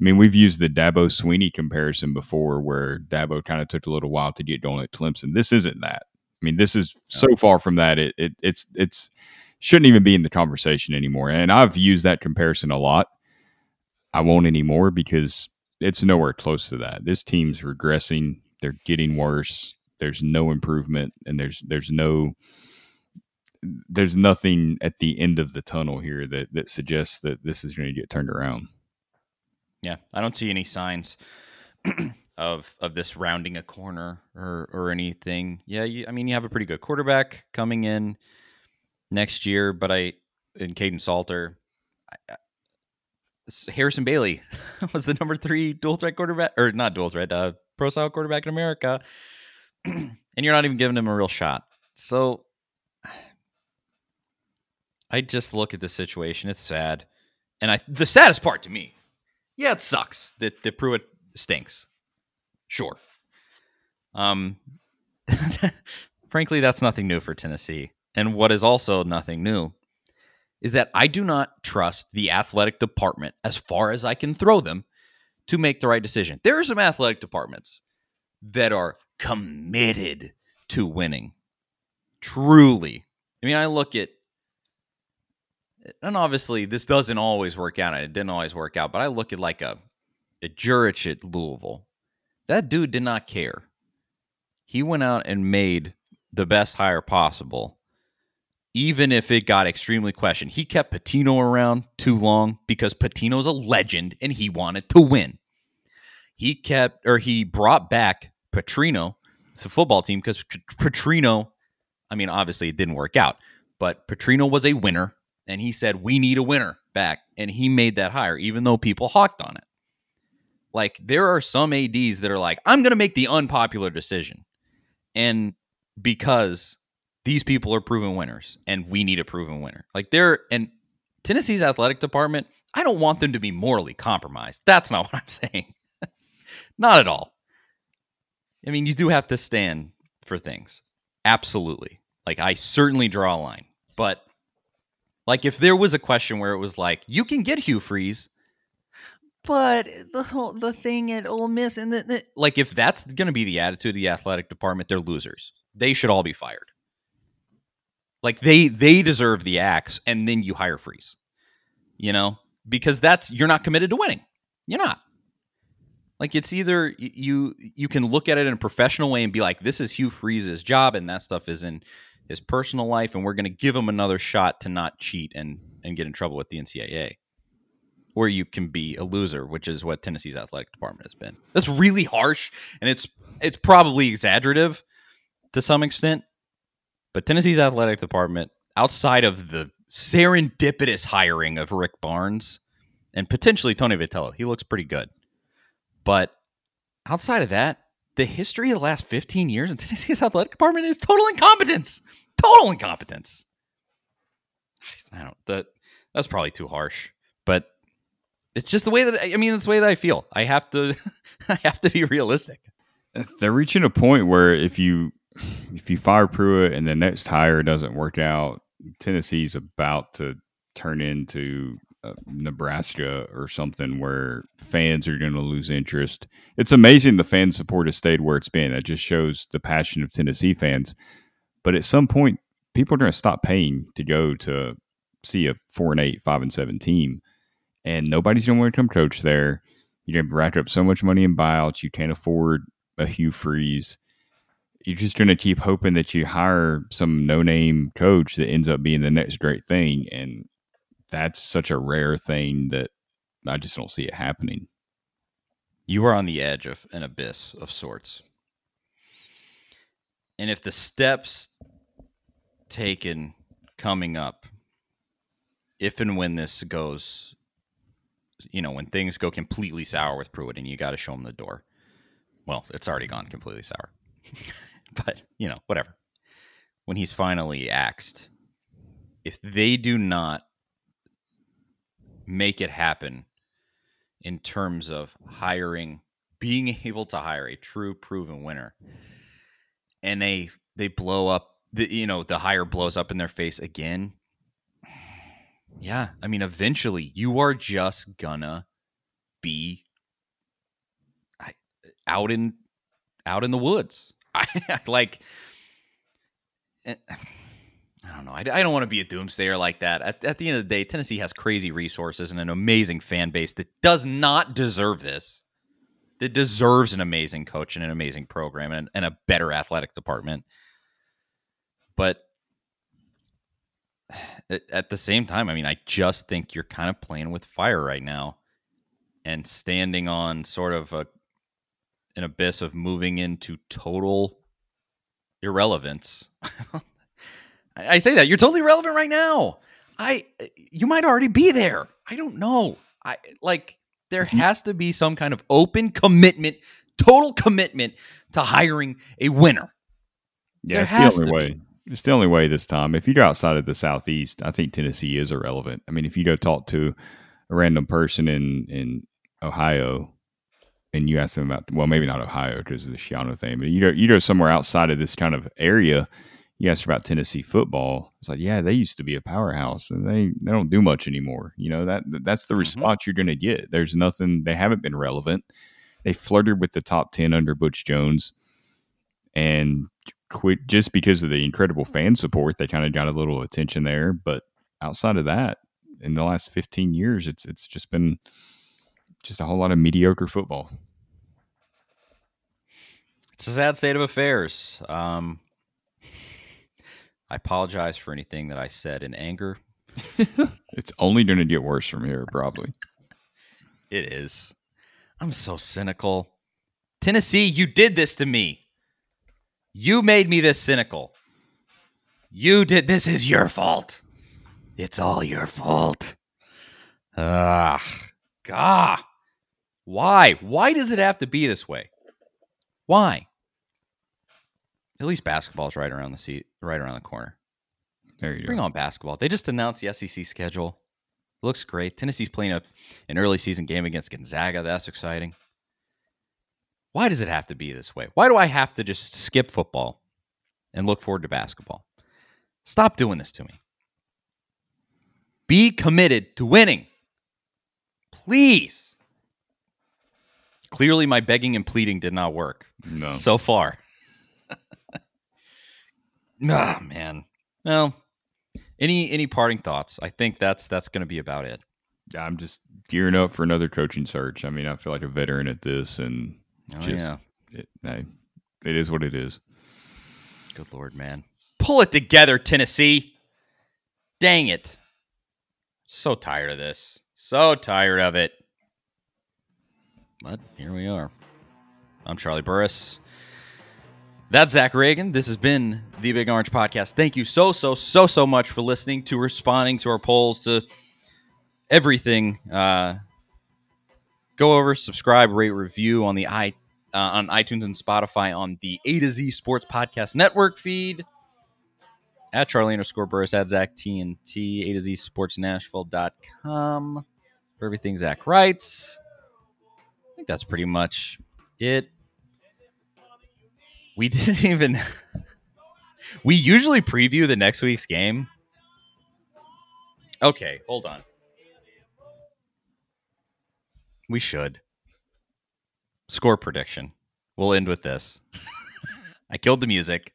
I mean, we've used the Dabo Swinney comparison before, where Dabo kind of took a little while to get going at Clemson. This isn't that. I mean, this is so far from that. It, it it's it's shouldn't even be in the conversation anymore. And I've used that comparison a lot I won't anymore because it's nowhere close to that. This team's regressing. They're getting worse. There's no improvement, and there's there's no there's nothing at the end of the tunnel here that that suggests that this is going to get turned around. Yeah, I don't see any signs of of this rounding a corner or or anything. Yeah, you, I mean you have a pretty good quarterback coming in next year, but I in Kaidon Salter, I, Harrison Bailey was the number three dual threat quarterback, or not dual threat, uh, pro style quarterback in America, and you're not even giving him a real shot. So I just look at the situation. It's sad, and I the saddest part to me, yeah, it sucks that that Pruitt stinks. Sure. Um, frankly, that's nothing new for Tennessee. And what is also nothing new is that I do not trust the athletic department as far as I can throw them to make the right decision. There are some athletic departments that are committed to winning. Truly. I mean, I look at and obviously this doesn't always work out. It didn't always work out, but I look at like a a Jurich at Louisville. That dude did not care. He went out and made the best hire possible even if it got extremely questioned. He kept Pitino around too long because Pitino's a legend and he wanted to win. He kept or he brought back Petrino to the football team because Petrino, I mean, obviously it didn't work out, but Petrino was a winner and he said, We need a winner back. And he made that hire, even though people hawked on it. Like there are some ADs that are like, I'm going to make the unpopular decision. And because these people are proven winners and we need a proven winner. Like they're and Tennessee's athletic department, I don't want them to be morally compromised. That's not what I'm saying. not at all. I mean, you do have to stand for things. Absolutely. Like I certainly draw a line. But like if there was a question where it was like, you can get Hugh Freeze, but the whole the thing at Ole Miss and the, the like if that's to be the attitude of the athletic department, they're losers. They should all be fired. Like they they deserve the axe, and then you hire Freeze. You know, because that's you're not committed to winning. You're not. Like it's either you you can look at it in a professional way and be like, this is Hugh Freeze's job, and that stuff is in his personal life, and we're going to give him another shot to not cheat and and get in trouble with the NCAA. Or you can be a loser, which is what Tennessee's athletic department has been. That's really harsh, and it's it's probably exaggerative to some extent, but Tennessee's athletic department, outside of the serendipitous hiring of Rick Barnes and potentially Tony Vitello, he looks pretty good. But outside of that, the history of the last 15 years in Tennessee's athletic department is total incompetence. Total incompetence. I don't that that's probably too harsh, but it's just the way that I mean, it's the way that I feel. I have to I have to be realistic. They're reaching a point where if you if you fire Pruitt and the next hire doesn't work out, Tennessee's about to turn into uh, Nebraska or something where fans are going to lose interest. It's amazing the fan support has stayed where it's been. It just shows the passion of Tennessee fans. But at some point, people are going to stop paying to go to see a four and eight, five and seven team, and nobody's going to want to come coach there. You're going to rack up so much money in buyouts, you can't afford a Hugh Freeze you're just going to keep hoping that you hire some no name coach that ends up being the next great thing. And that's such a rare thing that I just don't see it happening. You are on the edge of an abyss of sorts. And if the steps taken coming up, if and when this goes, you know, when things go completely sour with Pruitt and you got to show him the door, well, it's already gone completely sour. but you know, whatever. When he's finally axed, if they do not make it happen in terms of hiring, being able to hire a true proven winner, and they they blow up the you know the hire blows up in their face again. Yeah, I mean, eventually you are just gonna be out in out in the woods. I like eh, I don't know. I, I don't want to be a doomsayer like that. At, at the end of the day, Tennessee has crazy resources and an amazing fan base that does not deserve this. That deserves an amazing coach and an amazing program and, and a better athletic department. But at, at the same time, I mean, I just think you're kind of playing with fire right now and standing on sort of a an abyss of moving into total irrelevance. I say that you're totally relevant right now. I you might already be there. I don't know. I like there Mm-hmm. has to be some kind of open commitment, total commitment to hiring a winner. Yeah, There it's the only way. It's the only way this time. If you go outside of the southeast, I think Tennessee is irrelevant. I mean, if you go talk to a random person in in Ohio and you ask them about, well, maybe not Ohio because of the Schiano thing, but you know you go somewhere outside of this kind of area, you ask about Tennessee football. It's like, yeah, they used to be a powerhouse, and they they don't do much anymore. You know that that's the Mhm. response you're going to get. There's nothing. They haven't been relevant. They flirted with the top ten under Butch Jones, and quit just because of the incredible fan support. They kind of got a little attention there, but outside of that, in the last 15 years, it's it's just been just a whole lot of mediocre football. It's a sad state of affairs. Um, I apologize for anything that I said in anger. It's only going to get worse from here, probably. It is. I'm so cynical. Tennessee, you did this to me. You made me this cynical. You did this is your fault. It's all your fault. Ah, gah. Why? Why does it have to be this way? Why? At least basketball's right around the seat, right around the corner. There you go. Bring go. on basketball. They just announced the SEC schedule. Looks great. Tennessee's playing a, an early season game against Gonzaga. That's exciting. Why does it have to be this way? Why do I have to just skip football and look forward to basketball? Stop doing this to me. Be committed to winning. Please. Clearly, my begging and pleading did not work No. so far. Ah, man. Well, any any parting thoughts? I think that's that's going to be about it. I'm just gearing up for another coaching search. I mean, I feel like a veteran at this, and Oh Just- yeah. it, I, it is what it is. Good lord, man. Pull it together, Tennessee. Dang it. So tired of this. So tired of it. But here we are. I'm Charlie Burris. That's Zach Ragan. This has been the Big Orange Podcast. Thank you so, so, so, so much for listening, to responding to our polls, to everything. Uh, go over, subscribe, rate, review on the i uh, on iTunes and Spotify on the A to Z Sports Podcast Network feed. At Charlie underscore Burris, at Zach TNT, A to Z Sports Nashville.com for everything Zach writes. Think that's pretty much it. We didn't even. we usually preview the next week's game. Okay, hold on. We should. Score prediction. We'll end with this. I killed the music.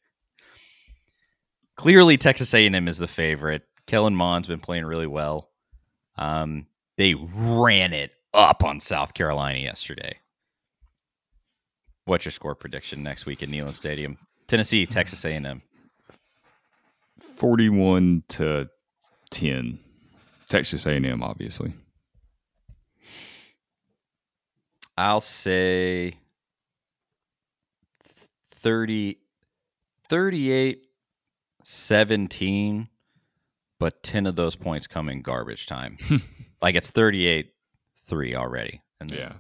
Clearly, Texas A&M is the favorite. Kellen Mond's been playing really well. Um, they ran it up on South Carolina yesterday. What's your score prediction next week at Neyland Stadium? Tennessee, mm. Texas A&M. 41 to 10. Texas A&M, obviously. I'll say 30, 38, 17, but 10 of those points come in garbage time. like it's 38 3 already. And Yeah.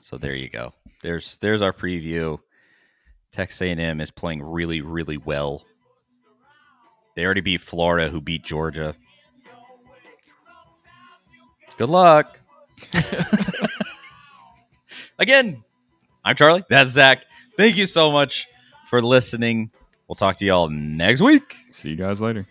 So there you go. There's there's our preview. Texas A&M is playing really really well. They already beat Florida, who beat Georgia. Good luck. Again, I'm Charlie. That's Zach. Thank you so much for listening. We'll talk to y'all next week. See you guys later.